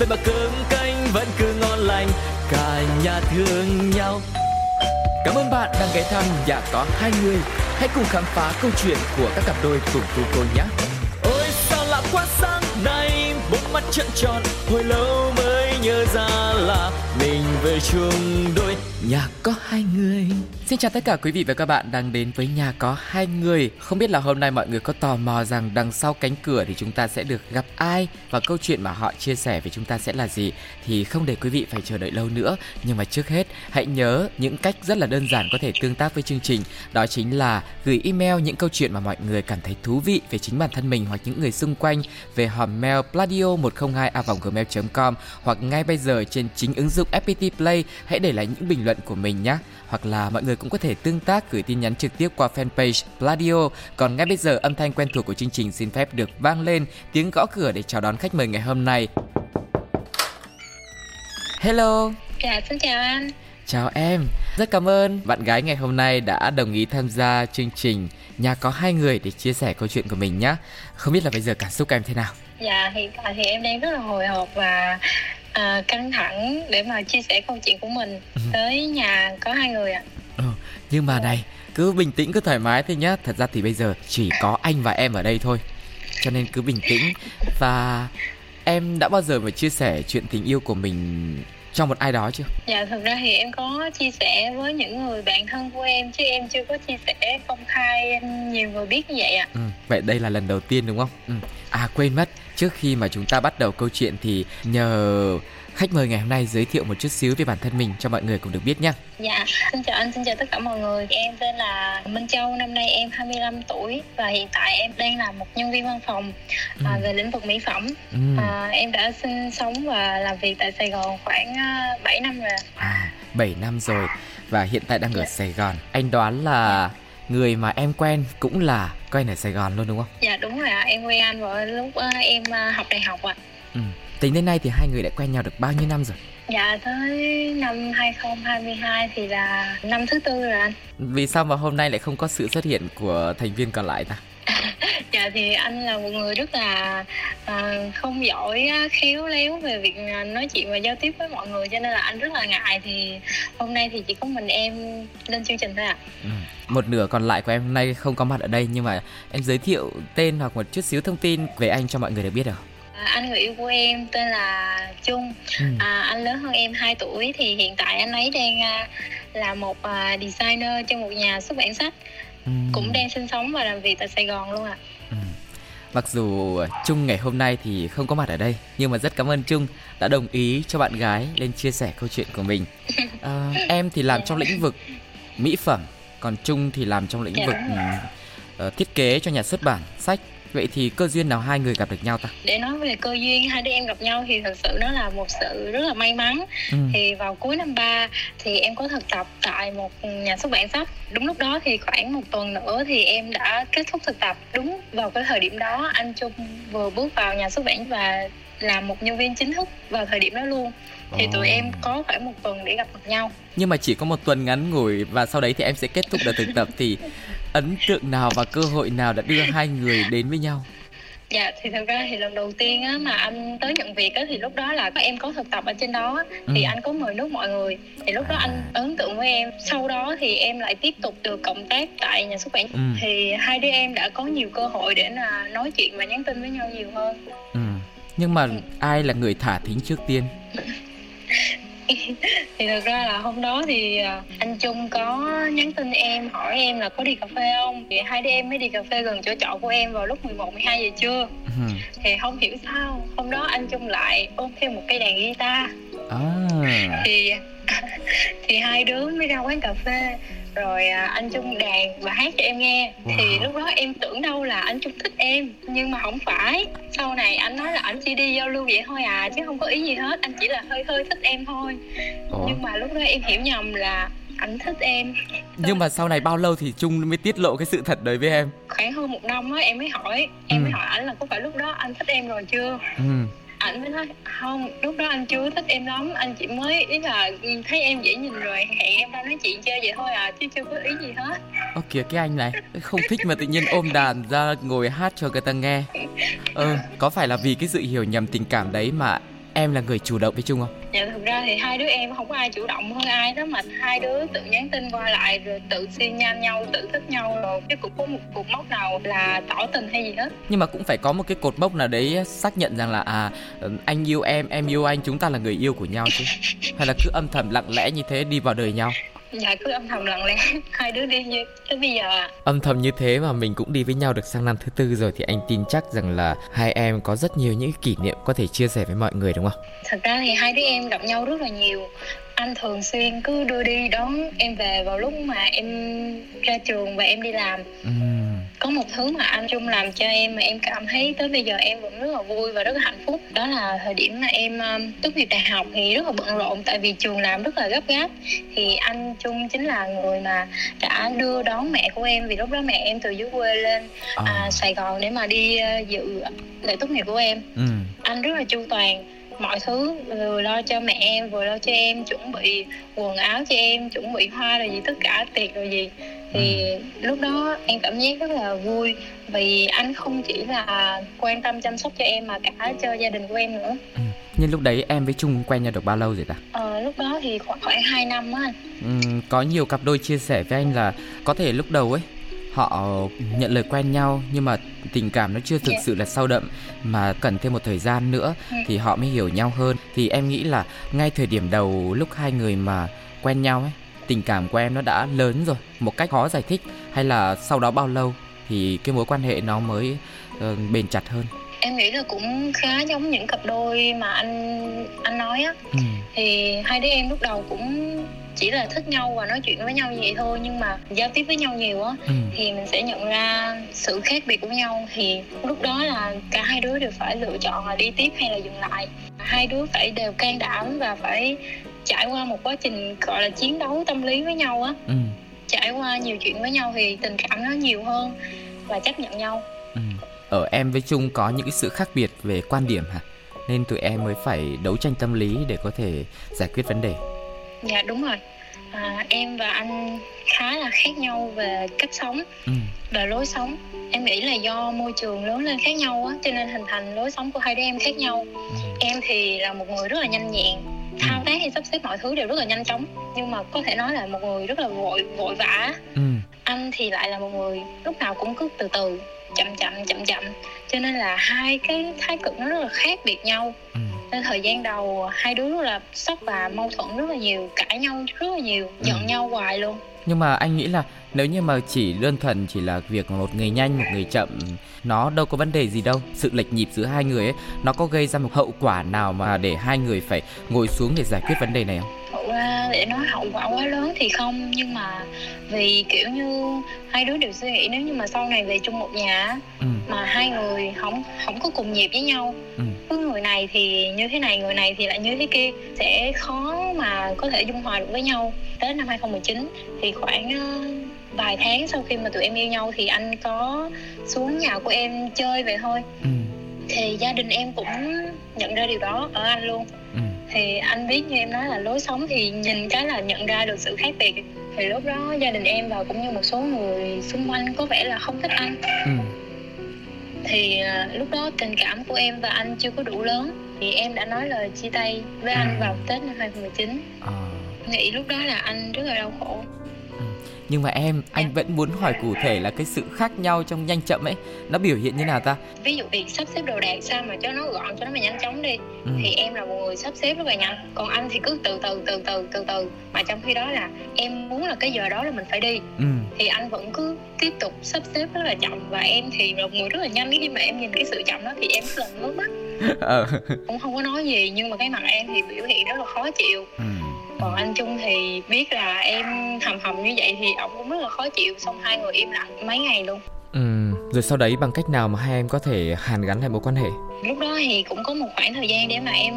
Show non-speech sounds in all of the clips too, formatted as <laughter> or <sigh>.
vậy mà cơm canh vẫn cứ ngon lành cả nhà thương nhau Cảm ơn bạn đang ghé thăm nhà có hai người. Hãy cùng khám phá câu chuyện của các cặp đôi cùng cô cô nhé. Ôi sao lạ quá sáng nay, bốn mắt trợn tròn, hồi lâu mới nhớ ra là mình về chung đôi nhà có hai người. Xin chào tất cả quý vị và các bạn đang đến với nhà có hai người. Không biết là hôm nay mọi người có tò mò rằng đằng sau cánh cửa thì chúng ta sẽ được gặp ai và câu chuyện mà họ chia sẻ với chúng ta sẽ là gì thì không để quý vị phải chờ đợi lâu nữa. Nhưng mà trước hết, hãy nhớ những cách rất là đơn giản có thể tương tác với chương trình. Đó chính là gửi email những câu chuyện mà mọi người cảm thấy thú vị về chính bản thân mình hoặc những người xung quanh về hòm mail pladio 102 gmail com hoặc ngay bây giờ trên chính ứng dụng FPT Play hãy để lại những bình luận của mình nhé hoặc là mọi người cũng có thể tương tác gửi tin nhắn trực tiếp qua fanpage Pladio. Còn ngay bây giờ âm thanh quen thuộc của chương trình xin phép được vang lên tiếng gõ cửa để chào đón khách mời ngày hôm nay. Hello. Dạ, xin chào anh. Chào em, rất cảm ơn bạn gái ngày hôm nay đã đồng ý tham gia chương trình Nhà có hai người để chia sẻ câu chuyện của mình nhé. Không biết là bây giờ cảm xúc em thế nào? Dạ, hiện tại thì em đang rất là hồi hộp và à, căng thẳng để mà chia sẻ câu chuyện của mình ừ. tới nhà có hai người ạ. Ừ, nhưng mà này, cứ bình tĩnh cứ thoải mái thôi nhá. Thật ra thì bây giờ chỉ có anh và em ở đây thôi. Cho nên cứ bình tĩnh và em đã bao giờ mà chia sẻ chuyện tình yêu của mình cho một ai đó chưa? Dạ thực ra thì em có chia sẻ với những người bạn thân của em chứ em chưa có chia sẻ công khai nhiều người biết như vậy ạ. Ừ, vậy đây là lần đầu tiên đúng không? Ừ. À quên mất, trước khi mà chúng ta bắt đầu câu chuyện thì nhờ khách mời ngày hôm nay giới thiệu một chút xíu về bản thân mình cho mọi người cùng được biết nhé. Dạ, xin chào anh, xin chào tất cả mọi người. Em tên là Minh Châu, năm nay em 25 tuổi và hiện tại em đang là một nhân viên văn phòng ừ. à, về lĩnh vực mỹ phẩm. Ừ. À, em đã sinh sống và làm việc tại Sài Gòn khoảng 7 à, năm rồi. À, 7 năm rồi và hiện tại đang ở. Sài Gòn. Anh đoán là người mà em quen cũng là quen ở Sài Gòn luôn đúng không? Dạ đúng rồi ạ, em quen anh vào lúc uh, em uh, học đại học ạ. Ừ. Tính đến nay thì hai người đã quen nhau được bao nhiêu năm rồi? Dạ tới năm 2022 thì là năm thứ tư rồi anh. Vì sao mà hôm nay lại không có sự xuất hiện của thành viên còn lại ta? Dạ thì anh là một người rất là uh, không giỏi khéo léo về việc nói chuyện và giao tiếp với mọi người cho nên là anh rất là ngại thì hôm nay thì chỉ có mình em lên chương trình thôi ạ. À. Ừ. Một nửa còn lại của em hôm nay không có mặt ở đây nhưng mà em giới thiệu tên hoặc một chút xíu thông tin về anh cho mọi người được biết được. À, anh người yêu của em tên là Trung ừ. à, anh lớn hơn em 2 tuổi thì hiện tại anh ấy đang uh, là một designer cho một nhà xuất bản sách ừ. cũng đang sinh sống và làm việc tại Sài Gòn luôn ạ à. ừ. Mặc dù Trung ngày hôm nay thì không có mặt ở đây Nhưng mà rất cảm ơn Trung đã đồng ý cho bạn gái lên chia sẻ câu chuyện của mình à, <laughs> Em thì làm trong lĩnh vực mỹ phẩm Còn Trung thì làm trong lĩnh dạ, vực uh, thiết kế cho nhà xuất bản sách Vậy thì cơ duyên nào hai người gặp được nhau ta? Để nói về cơ duyên hai đứa em gặp nhau thì thật sự nó là một sự rất là may mắn. Ừ. Thì vào cuối năm 3 thì em có thực tập tại một nhà xuất bản sách. Đúng lúc đó thì khoảng một tuần nữa thì em đã kết thúc thực tập. Đúng vào cái thời điểm đó anh Trung vừa bước vào nhà xuất bản và là một nhân viên chính thức vào thời điểm đó luôn thì oh. tụi em có khoảng một tuần để gặp mặt nhau nhưng mà chỉ có một tuần ngắn ngủi và sau đấy thì em sẽ kết thúc đợt thực tập thì ấn tượng nào và cơ hội nào đã đưa hai người đến với nhau Dạ thì thật ra thì lần đầu tiên á mà anh tới nhận việc á thì lúc đó là em có thực tập ở trên đó thì ừ. anh có mời nước mọi người thì lúc đó anh ấn tượng với em sau đó thì em lại tiếp tục được cộng tác tại nhà xuất bản ừ. thì hai đứa em đã có nhiều cơ hội để là nói chuyện và nhắn tin với nhau nhiều hơn ừ. nhưng mà ừ. ai là người thả thính trước tiên <laughs> <laughs> thì thực ra là hôm đó thì à, anh Trung có nhắn tin em hỏi em là có đi cà phê không thì hai đứa em mới đi cà phê gần chỗ trọ của em vào lúc 11 12 giờ trưa ừ. thì không hiểu sao hôm đó anh Trung lại ôm theo một cây đàn guitar à. thì <laughs> thì hai đứa mới ra quán cà phê rồi à, anh Trung đàn và hát cho em nghe. Wow. thì lúc đó em tưởng đâu là anh Trung thích em nhưng mà không phải. Sau này anh nói là anh chỉ đi giao lưu vậy thôi à chứ không có ý gì hết. Anh chỉ là hơi hơi thích em thôi. Ủa? nhưng mà lúc đó em hiểu nhầm là anh thích em. Nhưng mà sau này bao lâu thì Trung mới tiết lộ cái sự thật đấy với em? Khoảng hơn một năm á em mới hỏi. Em ừ. mới hỏi anh là có phải lúc đó anh thích em rồi chưa? Ừ ảnh mới nói, không, lúc đó anh chưa thích em lắm, anh chỉ mới, ý là thấy em dễ nhìn rồi, hẹn em ra nói chuyện chơi vậy thôi à chứ chưa có ý gì hết. Ơ, kìa, cái anh này, không thích mà tự nhiên ôm đàn ra ngồi hát cho người ta nghe. Ờ có phải là vì cái sự hiểu nhầm tình cảm đấy mà em là người chủ động với Trung không? Dạ thực ra thì hai đứa em không có ai chủ động hơn ai đó mà hai đứa tự nhắn tin qua lại rồi tự xi nhan nhau, tự thích nhau rồi chứ cũng có một cột mốc nào là tỏ tình hay gì hết. Nhưng mà cũng phải có một cái cột mốc nào đấy xác nhận rằng là à anh yêu em, em yêu anh, chúng ta là người yêu của nhau chứ. Hay là cứ âm thầm lặng lẽ như thế đi vào đời nhau? Dạ cứ âm thầm lặng lẽ. <laughs> Hai đứa đi như tới bây giờ âm thầm như thế mà mình cũng đi với nhau được sang năm thứ tư rồi thì anh tin chắc rằng là hai em có rất nhiều những kỷ niệm có thể chia sẻ với mọi người đúng không? Thật ra thì hai đứa em gặp nhau rất là nhiều anh thường xuyên cứ đưa đi đón em về vào lúc mà em ra trường và em đi làm. Ừ. Có một thứ mà anh Trung làm cho em mà em cảm thấy tới bây giờ em vẫn rất là vui và rất là hạnh phúc đó là thời điểm mà em um, tốt nghiệp đại học thì rất là bận rộn tại vì trường làm rất là gấp gáp. Thì anh Trung chính là người mà đã đưa đón mẹ của em vì lúc đó mẹ em từ dưới quê lên à. À, Sài Gòn để mà đi uh, dự lễ tốt nghiệp của em. Ừ. anh rất là chu toàn mọi thứ vừa lo cho mẹ em vừa lo cho em chuẩn bị quần áo cho em chuẩn bị hoa rồi gì tất cả tiệc rồi gì thì ừ. lúc đó em cảm giác rất là vui vì anh không chỉ là quan tâm chăm sóc cho em mà cả cho gia đình của em nữa ừ. nhưng lúc đấy em với Trung quen nhau được bao lâu rồi ta? Ờ, lúc đó thì khoảng khoảng 2 năm á anh ừ, Có nhiều cặp đôi chia sẻ với anh là có thể lúc đầu ấy họ nhận lời quen nhau nhưng mà tình cảm nó chưa thực. Dạ. sự là sâu đậm mà cần thêm một thời gian nữa ừ. thì họ mới hiểu nhau hơn thì em nghĩ là ngay thời điểm đầu lúc hai người mà quen nhau ấy tình cảm của em nó đã lớn rồi một cách khó giải thích hay là sau đó bao lâu thì cái mối quan hệ nó mới uh, bền chặt hơn em nghĩ là cũng khá giống những cặp đôi mà anh anh nói á ừ. thì hai đứa em lúc đầu cũng chỉ là thích nhau và nói chuyện với nhau như vậy thôi nhưng mà giao tiếp với nhau nhiều á ừ. thì mình sẽ nhận ra sự khác biệt của nhau thì lúc đó là cả hai đứa đều phải lựa chọn là đi tiếp hay là dừng lại hai đứa phải đều can đảm và phải trải qua một quá trình gọi là chiến đấu tâm lý với nhau á ừ. trải qua nhiều chuyện với nhau thì tình cảm nó nhiều hơn và chấp nhận nhau ừ. Ở em với Trung có những sự khác biệt về quan điểm hả? Nên tụi em mới phải đấu tranh tâm lý để có thể giải quyết vấn đề. Dạ đúng rồi. À, em và anh khá là khác nhau về cách sống ừ. và lối sống. Em nghĩ là do môi trường lớn lên khác nhau á cho nên hình thành lối sống của hai đứa em khác nhau. Ừ. em thì là một người rất là nhanh nhẹn thao tác hay sắp xếp mọi thứ đều rất là nhanh chóng. Nhưng mà có thể nói là một người rất là vội vội vã. Ừ. anh thì lại là một người lúc nào cũng cứ từ từ chậm chậm chậm chậm. Cho nên là hai cái thái cực nó rất là khác biệt nhau. Ừ. nên thời gian đầu hai đứa rất là sốc và mâu thuẫn rất là nhiều cãi nhau rất là nhiều giận ừ. nhau hoài luôn. Nhưng mà anh nghĩ là nếu như mà chỉ đơn thuần chỉ là việc một người nhanh một người chậm nó đâu có vấn đề gì đâu. Sự lệch nhịp giữa hai người ấy nó có gây ra một hậu quả nào mà để hai người phải ngồi xuống để giải quyết vấn đề này không để nói hậu quả quá lớn thì không nhưng mà vì kiểu như hai đứa đều suy nghĩ nếu như mà sau này về chung một nhà ừ. mà hai người không không có cùng nhịp với nhau ừ. cứ người này thì như thế này người này thì lại như thế kia sẽ khó mà có thể dung hòa được với nhau tới năm 2019 thì khoảng uh, vài tháng sau khi mà tụi em yêu nhau thì anh có xuống nhà của em chơi vậy thôi ừ. Thì gia đình em cũng nhận ra điều đó ở anh luôn ừ thì anh biết như em nói là lối sống thì nhìn cái là nhận ra được sự khác biệt thì lúc đó gia đình em và cũng như một số người xung quanh có vẻ là không thích anh ừ. thì uh, lúc đó tình cảm của em và anh chưa có đủ lớn thì em đã nói lời chia tay với anh ừ. vào Tết năm 2019 à. nghĩ lúc đó là anh rất là đau khổ nhưng mà em anh vẫn muốn hỏi cụ thể là cái sự khác nhau trong nhanh chậm ấy nó biểu hiện như nào ta? Ví dụ việc sắp xếp đồ đạc sao mà cho nó gọn cho nó mà nhanh chóng đi. Ừ. thì em là một người sắp xếp rất là nhanh. Còn anh thì cứ từ từ từ từ từ từ. Mà trong khi đó là em muốn là cái giờ đó là mình phải đi. Ừ. thì anh vẫn cứ tiếp tục sắp xếp rất là chậm. Và em thì là một người rất là nhanh. Khi mà em nhìn cái sự chậm đó thì em rất là ngứa mắt. <laughs> Ờ. cũng không có nói gì nhưng mà cái mặt em thì biểu hiện rất là khó chịu. Ừ còn anh Trung thì biết là em hầm hầm như vậy thì ông cũng rất là khó chịu xong hai người im lặng mấy ngày luôn. Ừ, rồi sau đấy bằng cách nào mà hai em có thể hàn gắn lại mối quan hệ? Lúc đó thì cũng có một khoảng thời gian để mà em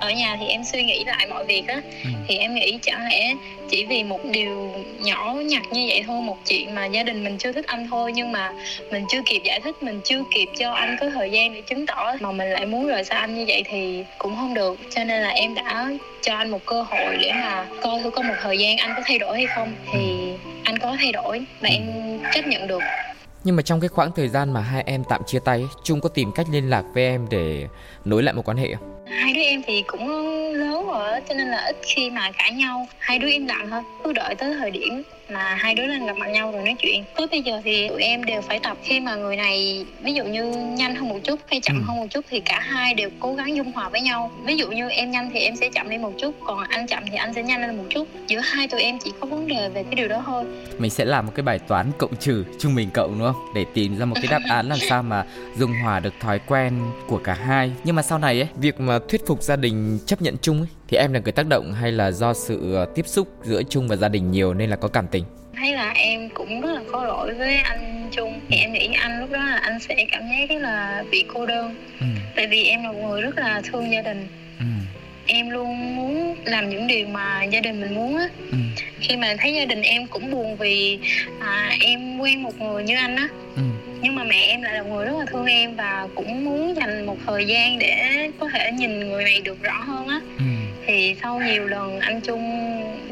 ở nhà thì em suy nghĩ lại mọi việc á ừ. Thì em nghĩ chẳng lẽ chỉ vì một điều nhỏ nhặt như vậy thôi Một chuyện mà gia đình mình chưa thích anh thôi Nhưng mà mình chưa kịp giải thích, mình chưa kịp cho anh có thời gian để chứng tỏ Mà mình lại muốn rời xa anh như vậy thì cũng không được Cho nên là em đã cho anh một cơ hội để mà coi thử có một thời gian anh có thay đổi hay không Thì ừ. anh có thay đổi và em chấp nhận được nhưng mà trong cái khoảng thời gian mà hai em tạm chia tay, Trung có tìm cách liên lạc với em để nối lại một quan hệ không? hai đứa em thì cũng lớn rồi cho nên là ít khi mà cãi nhau hai đứa im lặng thôi cứ đợi tới thời điểm mà hai đứa lên gặp mặt nhau rồi nói chuyện. Tới bây giờ thì tụi em đều phải tập. Khi mà người này ví dụ như nhanh hơn một chút hay chậm ừ. hơn một chút thì cả hai đều cố gắng dung hòa với nhau. Ví dụ như em nhanh thì em sẽ chậm đi một chút còn anh chậm thì anh sẽ nhanh lên một chút. Giữa hai tụi em chỉ có vấn đề về cái điều đó thôi. Mình sẽ làm một cái bài toán cộng trừ trung bình cộng đúng không? Để tìm ra một cái đáp án làm sao mà dung hòa được thói quen của cả hai. Nhưng mà sau này ấy việc mà thuyết phục gia đình chấp nhận chung ấy thì em là người tác động hay là do sự ờ, tiếp xúc giữa chung và gia đình nhiều nên là có cảm tình thấy là em cũng rất là có lỗi với anh Trung thì em nghĩ anh lúc đó là anh sẽ cảm thấy rất là bị cô đơn ừ. tại vì em là một người rất là thương gia đình ừ. em luôn muốn làm những điều mà gia đình mình muốn á ừ. khi mà thấy gia đình em cũng buồn vì à, em quen một người như anh á ừ. nhưng mà mẹ em lại là một người rất là thương em và cũng muốn dành một thời gian để có thể nhìn người này được rõ hơn á. Thì sau nhiều lần anh Trung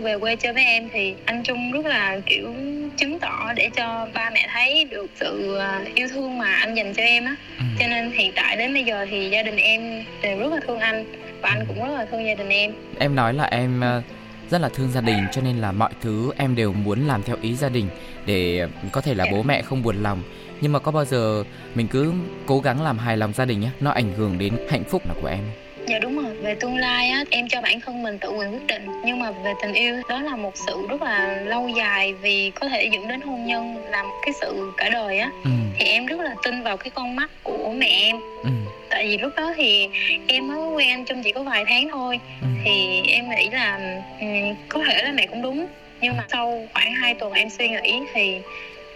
về quê chơi với em thì anh Trung rất là kiểu chứng tỏ để cho ba mẹ thấy được sự à, yêu thương mà anh dành cho em á. Ừ. cho nên hiện tại đến bây giờ thì gia đình em đều rất là thương anh và anh cũng rất là thương gia đình em. Em nói là em à, rất là thương gia đình cho nên là mọi thứ em đều muốn làm theo ý gia đình để có thể là bố mẹ không buồn lòng. Nhưng mà có bao giờ mình cứ cố gắng làm hài lòng gia đình nhé nó ảnh hưởng đến hạnh phúc của em dạ đúng rồi. Về tương lai á em cho bản thân mình tự quyền quyết định. Nhưng mà về tình yêu đó là một sự rất là lâu dài vì có thể dẫn đến hôn nhân làm cái sự cả đời á. Ừ. thì em rất là tin vào cái con mắt của mẹ em. Ừ. tại vì lúc đó thì em mới quen anh chung chỉ có vài tháng thôi. Ừ. thì em nghĩ là um, có thể là mẹ cũng đúng. Nhưng mà sau khoảng 2 tuần em suy nghĩ thì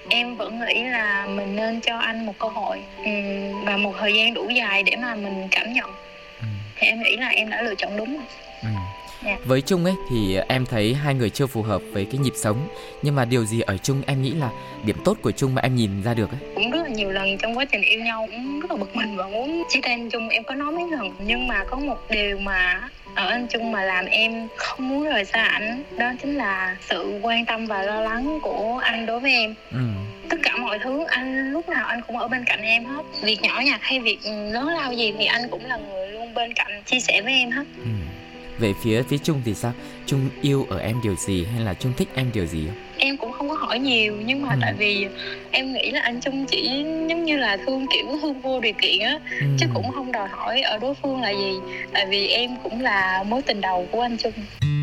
em vẫn nghĩ là mình nên cho anh một cơ hội um, và một thời gian đủ dài để mà mình cảm nhận thì em nghĩ là em đã lựa chọn đúng rồi ừ. Yeah. Dạ. Với Trung ấy thì em thấy hai người chưa phù hợp với cái nhịp sống Nhưng mà điều gì ở Trung em nghĩ là điểm tốt của Trung mà em nhìn ra được ấy Cũng rất là nhiều lần trong quá trình yêu nhau cũng rất là bực mình và muốn chia tay anh Trung em có nói mấy lần Nhưng mà có một điều mà ở anh Trung mà làm em không muốn rời xa ảnh Đó chính là sự quan tâm và lo lắng của anh đối với em ừ tất cả mọi thứ anh lúc nào anh cũng ở bên cạnh em hết việc nhỏ nhặt hay việc lớn lao gì thì anh cũng là người luôn bên cạnh chia sẻ với em hết ừ. về phía phía trung thì sao trung yêu ở em điều gì hay là trung thích em điều gì em cũng không có hỏi nhiều nhưng mà ừ. tại vì em nghĩ là anh trung chỉ giống như là thương kiểu thương vô điều kiện á ừ. chứ cũng không đòi hỏi ở đối phương là gì tại vì em cũng là mối tình đầu của anh trung gần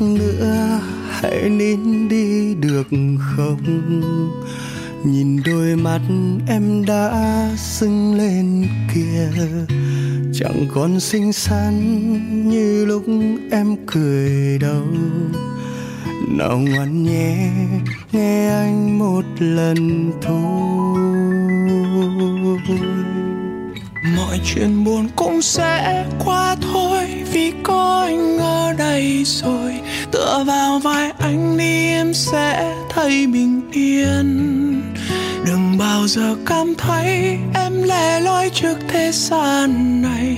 nữa, hãy nín đi được không? Nhìn đôi mắt em đã sưng lên kia chẳng còn xinh xắn như lúc em cười đâu. Nào ngoan nhé, nghe anh một lần thôi mọi chuyện buồn cũng sẽ qua thôi. Vì có anh ở đây rồi, tựa vào vai anh đi, em sẽ thấy bình yên. Đừng bao giờ cảm thấy em lẻ loi trước thế gian này.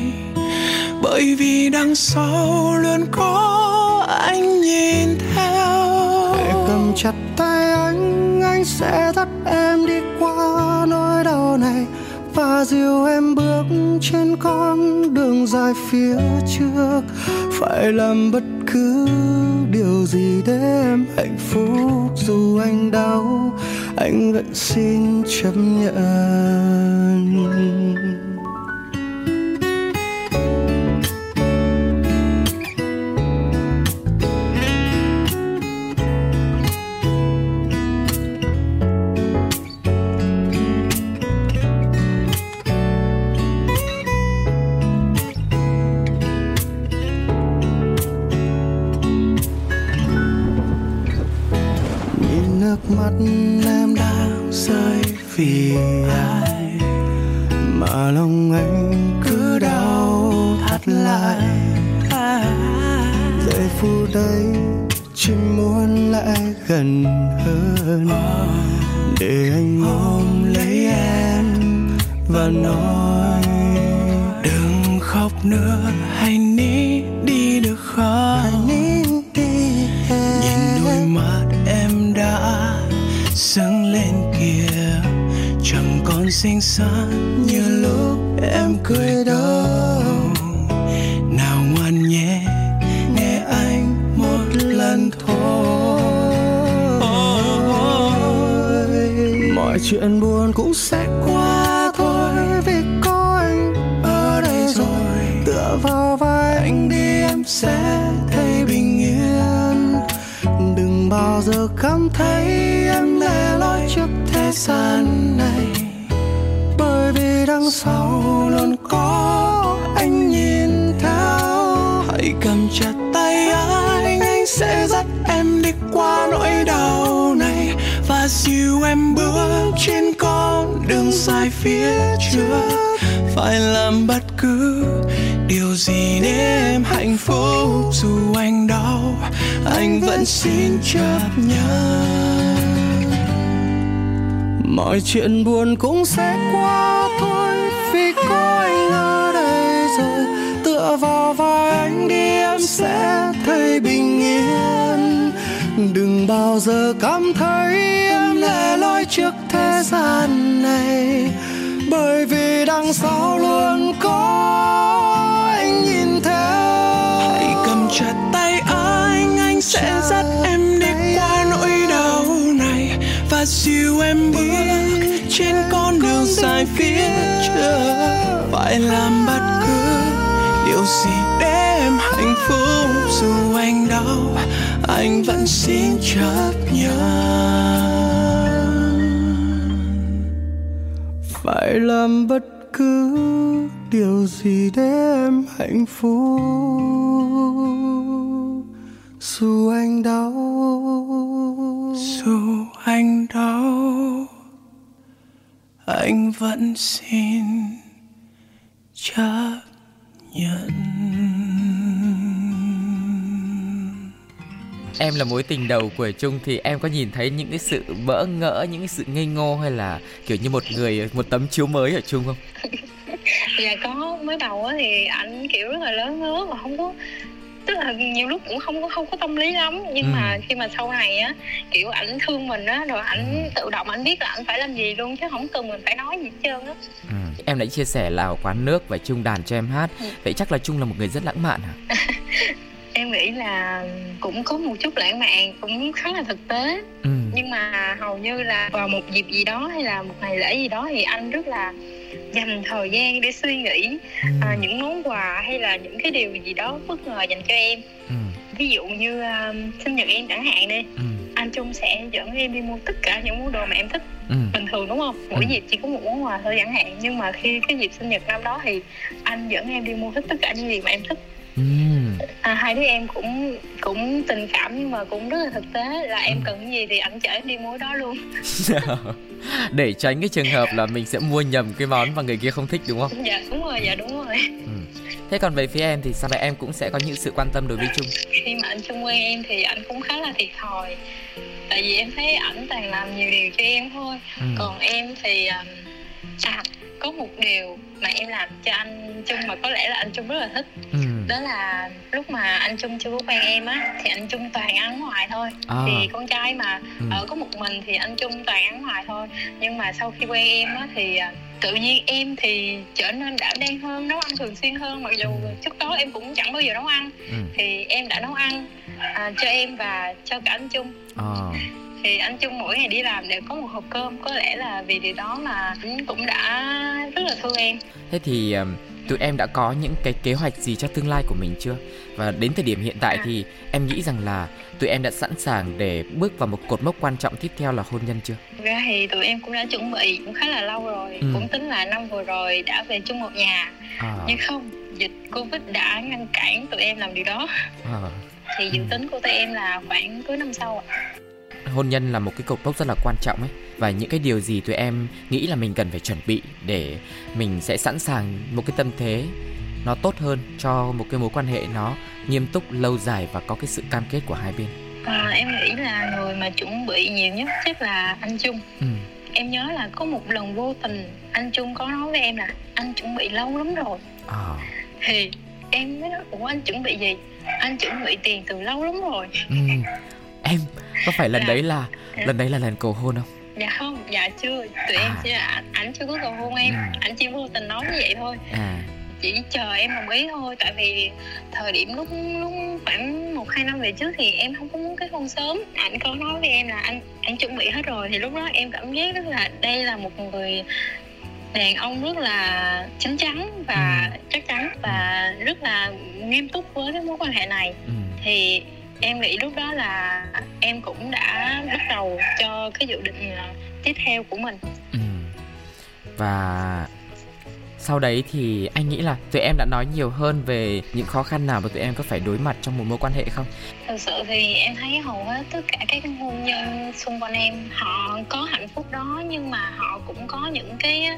Bởi vì đằng sau luôn có anh nhìn theo. Hãy cầm chặt tay anh anh sẽ dắt em đi qua nỗi đau này và dìu em bước trên con đường dài phía trước. Phải làm bất cứ điều gì để em hạnh phúc. Dù anh đau, anh vẫn xin chấp nhận. Em cười đâu. Nào ngoan nhé nghe anh một lần thôi. Mọi chuyện buồn cũng sẽ qua thôi vì có anh ở đây rồi. Tựa vào vai anh đi em sẽ thấy bình yên. Đừng bao giờ cảm thấy em lẻ loi trước thế gian này đằng sau luôn có anh nhìn theo. Hãy cầm chặt tay anh anh sẽ dắt em đi qua nỗi đau này. Và dìu em bước trên con đường dài phía trước. Phải làm bất cứ điều gì để em hạnh phúc dù anh đau, anh vẫn xin chấp nhận. Mọi chuyện buồn cũng sẽ qua vì có anh ở đây rồi tựa vào vai anh đi em sẽ thấy bình yên. Đừng bao giờ cảm thấy em lẻ loi trước thế gian này bởi vì đằng sau luôn có anh nhìn theo. Hãy cầm chặt tay anh anh sẽ dắt em đi qua và dìu em bước trên con đường dài phía trước. Phải làm bất cứ điều gì để em hạnh phúc. Dù anh đau anh vẫn xin chấp nhận. Phải làm bất cứ điều gì để em hạnh phúc. Dù anh đau dù anh đau anh vẫn xin chấp nhận em là mối tình đầu của Trung thì em có nhìn thấy những cái sự bỡ ngỡ, những cái sự ngây ngô hay là kiểu như một người một tấm chiếu mới ở Trung không? <laughs> dạ có mới đầu á thì ảnh kiểu rất là lớn ngớ và không có tức là nhiều lúc cũng không có không có tâm lý lắm nhưng ừ. mà khi mà sau này á kiểu ảnh thương mình á rồi ảnh tự động ảnh biết là ảnh phải làm gì luôn chứ không cần mình phải nói gì hết trơn á ừ. em đã chia sẻ là ở quán nước và trung đàn cho em hát ừ. vậy chắc là trung là một người rất lãng mạn hả <laughs> em nghĩ là cũng có một chút lãng mạn cũng khá là thực tế ừ. nhưng mà hầu như là vào một dịp gì đó hay là một ngày lễ gì đó thì anh rất là dành thời gian để suy nghĩ ừ. à, những món quà hay là những cái điều gì đó bất ngờ dành cho em ừ. ví dụ như uh, sinh nhật em chẳng hạn đi ừ. anh trung sẽ dẫn em đi mua tất cả những món đồ mà em thích ừ. bình thường đúng không mỗi ừ. dịp chỉ có một món quà thôi chẳng hạn nhưng mà khi cái dịp sinh nhật năm đó thì anh dẫn em đi mua hết tất cả những gì mà em thích ừ. à, hai đứa em cũng cũng tình cảm nhưng mà cũng rất là thực tế là em ừ. cần cái gì thì anh chở em đi mua đó luôn <laughs> <laughs> <laughs> để tránh cái trường hợp là mình sẽ mua nhầm cái món mà người kia không thích đúng không? Dạ đúng rồi dạ đúng rồi. Ừ. thế còn về phía em thì sao vậy? Em cũng sẽ có những sự quan tâm đối với trung. Khi mà anh trung quen em thì anh cũng khá là thiệt thòi. Tại vì em thấy ảnh toàn làm nhiều điều cho em thôi. Ừ. còn em thì à có một điều mà em làm cho anh Trung mà có lẽ là anh Trung rất là thích. Ừ. đó là lúc mà anh Trung chưa có quen em á thì anh Trung toàn ăn ngoài thôi. À. thì con trai mà ừ. ở có một mình thì anh Trung toàn ăn ngoài thôi. Nhưng mà sau khi quen em á thì à, tự nhiên em thì trở nên đảm đang hơn nấu ăn thường xuyên hơn. Mặc dù trước đó em cũng chẳng bao giờ nấu ăn. Ừ. thì em đã nấu ăn à, cho em và cho cả anh Trung. À thì anh Trung mỗi ngày đi làm đều có một hộp cơm có lẽ là vì điều đó mà anh cũng đã rất là thương em thế thì tụi em đã có những cái kế hoạch gì cho tương lai của mình chưa và đến thời điểm hiện tại à. thì em nghĩ rằng là tụi em đã sẵn sàng để bước vào một cột mốc quan trọng tiếp theo là hôn nhân chưa ra thì tụi em cũng đã chuẩn bị cũng khá là lâu rồi ừ. cũng tính là năm vừa rồi đã về chung một nhà à. nhưng không dịch covid đã ngăn cản tụi em làm điều đó à. thì dự tính của tụi em là khoảng cuối năm sau ạ hôn nhân là một cái cột mốc rất là quan trọng ấy và những cái điều gì tụi em nghĩ là mình cần phải chuẩn bị để mình sẽ sẵn sàng một cái tâm thế nó tốt hơn cho một cái mối quan hệ nó nghiêm túc lâu dài và có cái sự cam kết của hai bên à, em nghĩ là người mà chuẩn bị nhiều nhất chắc là anh Trung ừ. em nhớ là có một lần vô tình anh Trung có nói với em là anh chuẩn bị lâu lắm rồi à. thì em mới nói ủa anh chuẩn bị gì anh chuẩn bị tiền từ lâu lắm rồi ừ. em có phải lần là, đấy là à. lần đấy là lần cầu hôn không dạ không dạ chưa tụi à. em chỉ là ảnh chưa có cầu hôn em ừ. ảnh chỉ vô tình nói như vậy thôi à chỉ chờ em đồng ý thôi tại vì thời điểm lúc lúc khoảng một hai năm về trước thì em không có muốn kết hôn sớm ảnh có nói với em là anh anh chuẩn bị hết rồi thì lúc đó em cảm giác rất là đây là một người đàn ông rất là chín chắn và ừ. chắc chắn và rất là nghiêm túc với cái mối quan hệ này ừ. thì em nghĩ lúc đó là em cũng đã bắt đầu cho cái dự định à, tiếp theo của mình ừ. và sau đấy thì anh nghĩ là tụi em đã nói nhiều hơn về những khó khăn nào mà tụi em có phải đối mặt trong một mối quan hệ không thực sự thì em thấy hầu hết tất cả các hôn nhân xung quanh em họ có hạnh phúc đó nhưng mà họ cũng có những cái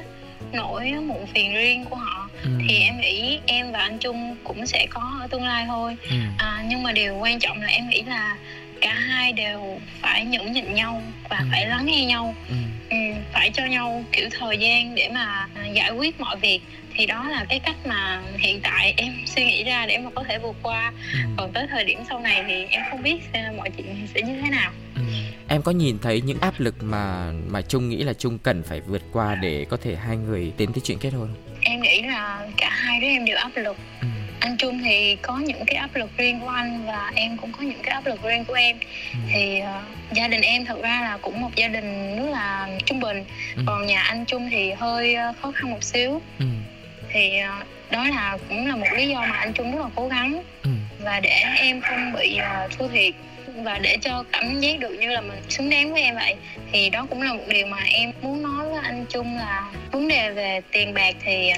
nỗi muộn phiền riêng của họ ừ. thì em nghĩ em và anh Trung cũng sẽ có ở tương lai thôi ừ. à, nhưng mà điều quan trọng là em nghĩ là cả hai đều phải nhẫn nhịn nhau và ừ. phải lắng nghe nhau ừ. Ừ, phải cho nhau kiểu thời gian để mà giải quyết mọi việc thì đó là cái cách mà hiện tại em <laughs> suy nghĩ ra để mà có thể vượt qua ừ. còn tới thời điểm sau này thì em không biết mọi chuyện sẽ như thế nào ừ. Em có nhìn thấy những áp lực mà mà trung nghĩ là trung cần phải vượt qua để có thể hai người đến tới chuyện kết hôn em nghĩ là cả hai đứa em đều áp lực ừ anh Trung thì có những cái áp lực riêng của anh và em cũng có những cái áp lực riêng của em ừ. thì uh, gia đình em thật ra là cũng một gia đình rất là trung bình ừ. còn nhà anh Trung thì hơi uh, khó khăn một xíu ừ. thì uh, đó là cũng là một lý do mà anh Trung rất là cố gắng ừ. và để em không bị uh, thua thiệt và để cho cảm giác được như là mình xứng đáng với em vậy thì đó cũng là một điều mà em muốn nói với anh Trung là vấn đề về tiền bạc thì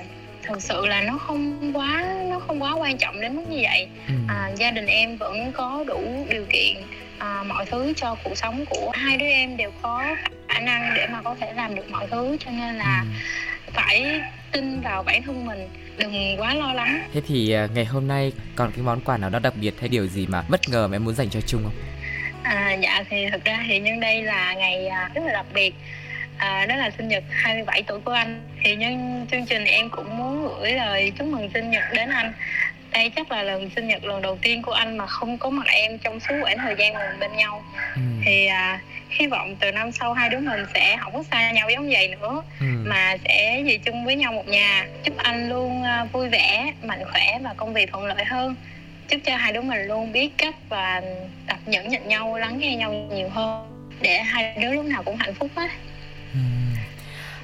thực sự là nó không quá nó không quá quan trọng đến mức như vậy ừ. à, gia đình em vẫn có đủ điều kiện à, mọi thứ cho cuộc sống của hai đứa em đều có khả năng để mà có thể làm được mọi thứ cho nên là ừ. phải tin vào bản thân mình đừng quá lo lắng thế thì à, ngày hôm nay còn cái món quà nào đó đặc biệt hay điều gì mà bất ngờ mà em muốn dành cho Trung không? À, dạ thì thực ra thì nhân đây là ngày à, rất là đặc biệt. À, đó là sinh nhật 27 tuổi của anh. Thì nhân chương trình em cũng muốn gửi lời chúc mừng sinh nhật đến anh. Đây chắc là lần sinh nhật lần đầu tiên của anh mà không có mặt em trong suốt quãng thời gian mình bên nhau. Ừ. thì à, hy vọng từ năm sau hai đứa mình sẽ không có xa nhau giống vậy nữa ừ. mà sẽ về chung với nhau một nhà. Chúc anh luôn à, vui vẻ mạnh khỏe và công việc thuận lợi hơn chúc cho hai đứa mình luôn biết cách và tập nhẫn nhịn nhau lắng nghe nhau nhiều hơn. Để hai đứa lúc nào cũng hạnh phúc á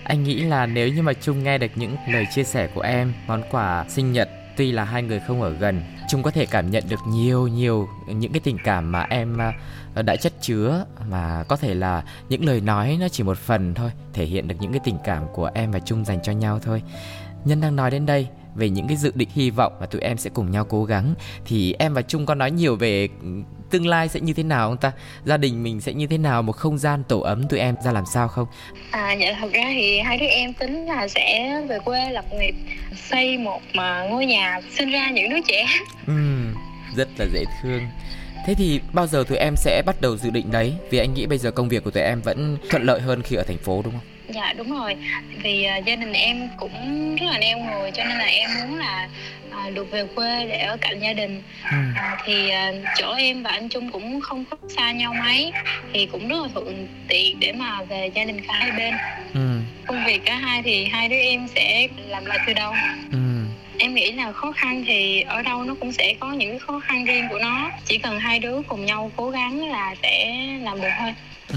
anh nghĩ là nếu như mà Trung nghe được những lời chia sẻ của em, món quà sinh nhật tuy là hai người không ở gần, Trung có thể cảm nhận được nhiều nhiều những cái tình cảm mà em ờ, đã chất chứa mà có thể là những lời nói nó chỉ một phần thôi, thể hiện được những cái tình cảm của em và Trung dành cho nhau thôi. Nhân đang nói đến đây về những cái dự định hy vọng mà tụi em sẽ cùng nhau cố gắng. Thì em và Trung có nói nhiều về tương lai sẽ như thế nào không ta? Gia đình mình sẽ như thế nào? Một không gian tổ ấm tụi em ra làm sao không? À dạ thật ra thì hai đứa em tính là sẽ về quê lập nghiệp xây một mà ngôi nhà sinh ra những đứa trẻ. <laughs> Ừ, rất là dễ thương. Thế thì bao giờ tụi em sẽ bắt đầu dự định đấy? Vì anh nghĩ bây giờ công việc của tụi em vẫn thuận lợi hơn khi ở thành phố đúng không? Dạ đúng rồi. Vì uh, gia đình em cũng rất là neo người cho nên là em muốn là à, được về quê để ở cạnh gia đình ừ. à, thì à, chỗ em và anh Trung cũng không có xa nhau mấy thì cũng rất là thuận tiện để mà về gia đình cả hai bên ừ. công việc cả hai thì hai đứa em sẽ làm lại từ đầu ừ. em nghĩ là khó khăn thì ở đâu nó cũng sẽ có những khó khăn riêng của nó chỉ cần hai đứa cùng nhau cố gắng là sẽ làm được thôi ừ.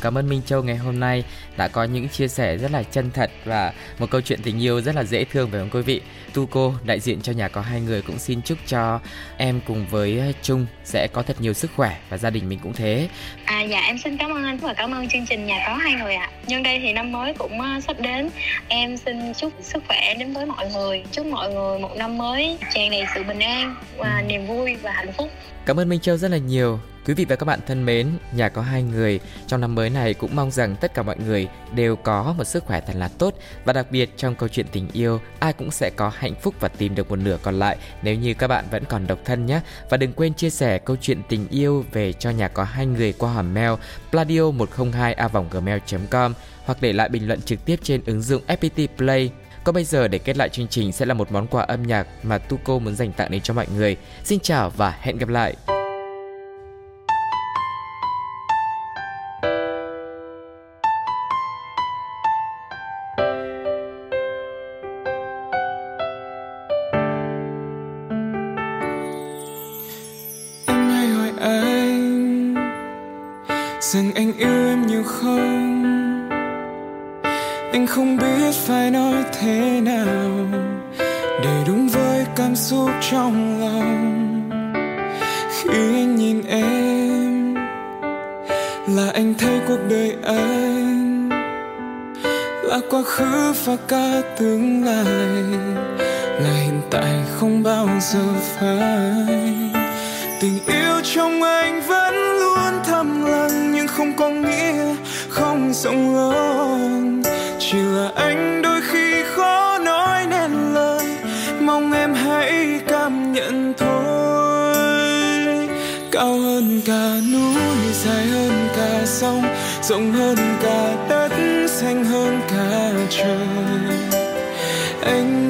Cảm ơn Minh Châu ngày hôm nay đã có những chia sẻ rất là chân thật và một câu chuyện tình yêu rất là dễ thương phải không quý vị. Tu cô đại diện cho nhà có hai người cũng xin chúc cho em cùng với Trung sẽ có thật nhiều sức khỏe và gia đình mình cũng thế. À dạ em xin cảm ơn anh và cảm ơn chương trình nhà có hai người ạ. À. Nhân đây thì năm mới cũng uh, sắp đến. Em xin chúc sức khỏe đến với mọi người. Chúc mọi người một năm mới tràn đầy sự bình an và niềm vui và hạnh phúc. Cảm ơn Minh Châu rất là nhiều Quý vị và các bạn thân mến, nhà có hai người, trong năm mới này cũng mong rằng tất cả mọi người đều có một sức khỏe thật là tốt và đặc biệt trong câu chuyện tình yêu, ai cũng sẽ có hạnh phúc và tìm được một nửa còn lại nếu như các bạn vẫn còn độc thân nhé. Và đừng quên chia sẻ câu chuyện tình yêu về cho nhà có hai người qua hòm mail pladio 102 a gmail.com hoặc để lại bình luận trực tiếp trên ứng dụng FPT Play còn bây giờ để kết lại chương trình sẽ là một món quà âm nhạc mà Tuco muốn dành tặng đến cho mọi người. Xin chào và hẹn gặp lại! Phai. Tình yêu trong anh vẫn luôn thầm lặng, nhưng không có nghĩa không rộng lớn. Chỉ là anh đôi khi khó nói nên lời, mong em hãy cảm nhận thôi. Cao hơn cả núi, dài hơn cả sông, rộng hơn cả đất, xanh hơn cả trời. Anh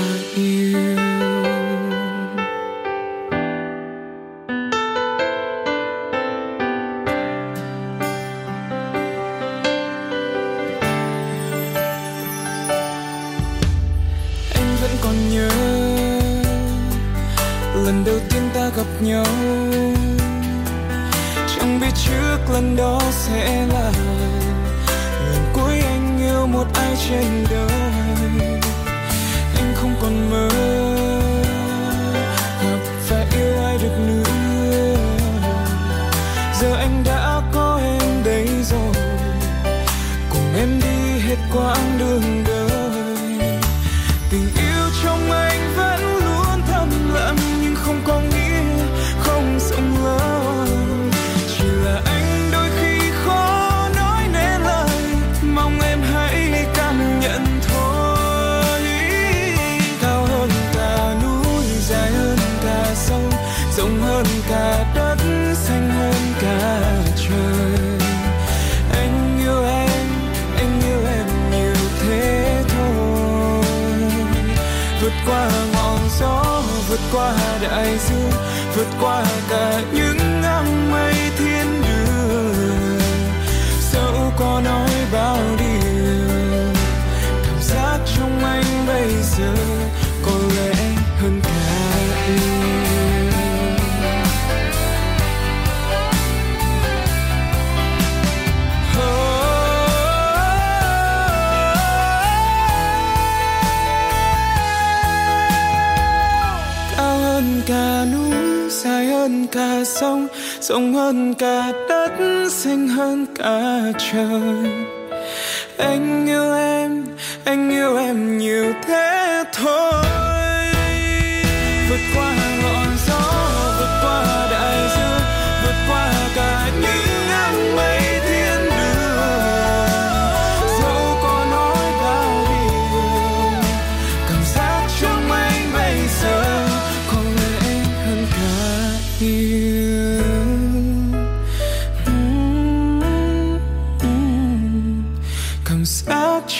Trên đời. Anh không còn mơ. Gặp và yêu ai được nữa. Giờ anh đã có em đây rồi. Cùng em đi hết quãng đường qua đại dương vượt qua cả những hơn cả đất xinh hơn cả trời. Anh yêu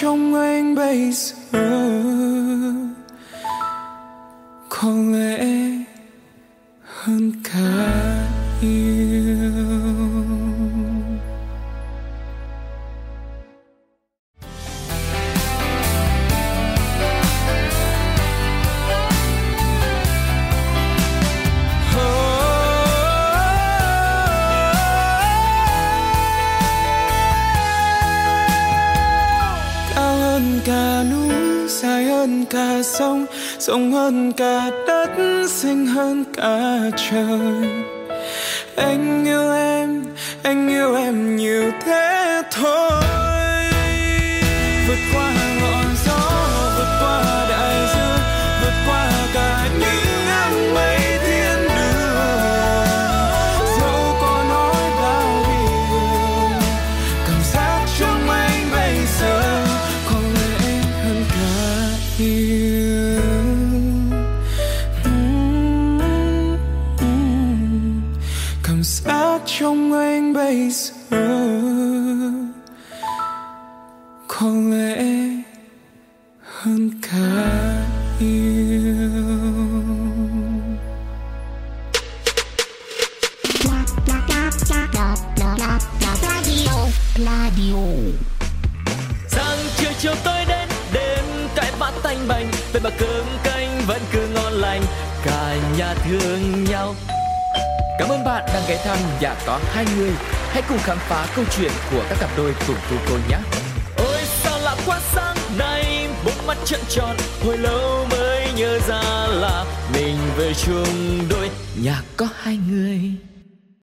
trong anh bây giờ? câu chuyện của các cặp đôi cùng chúng tôi nhé.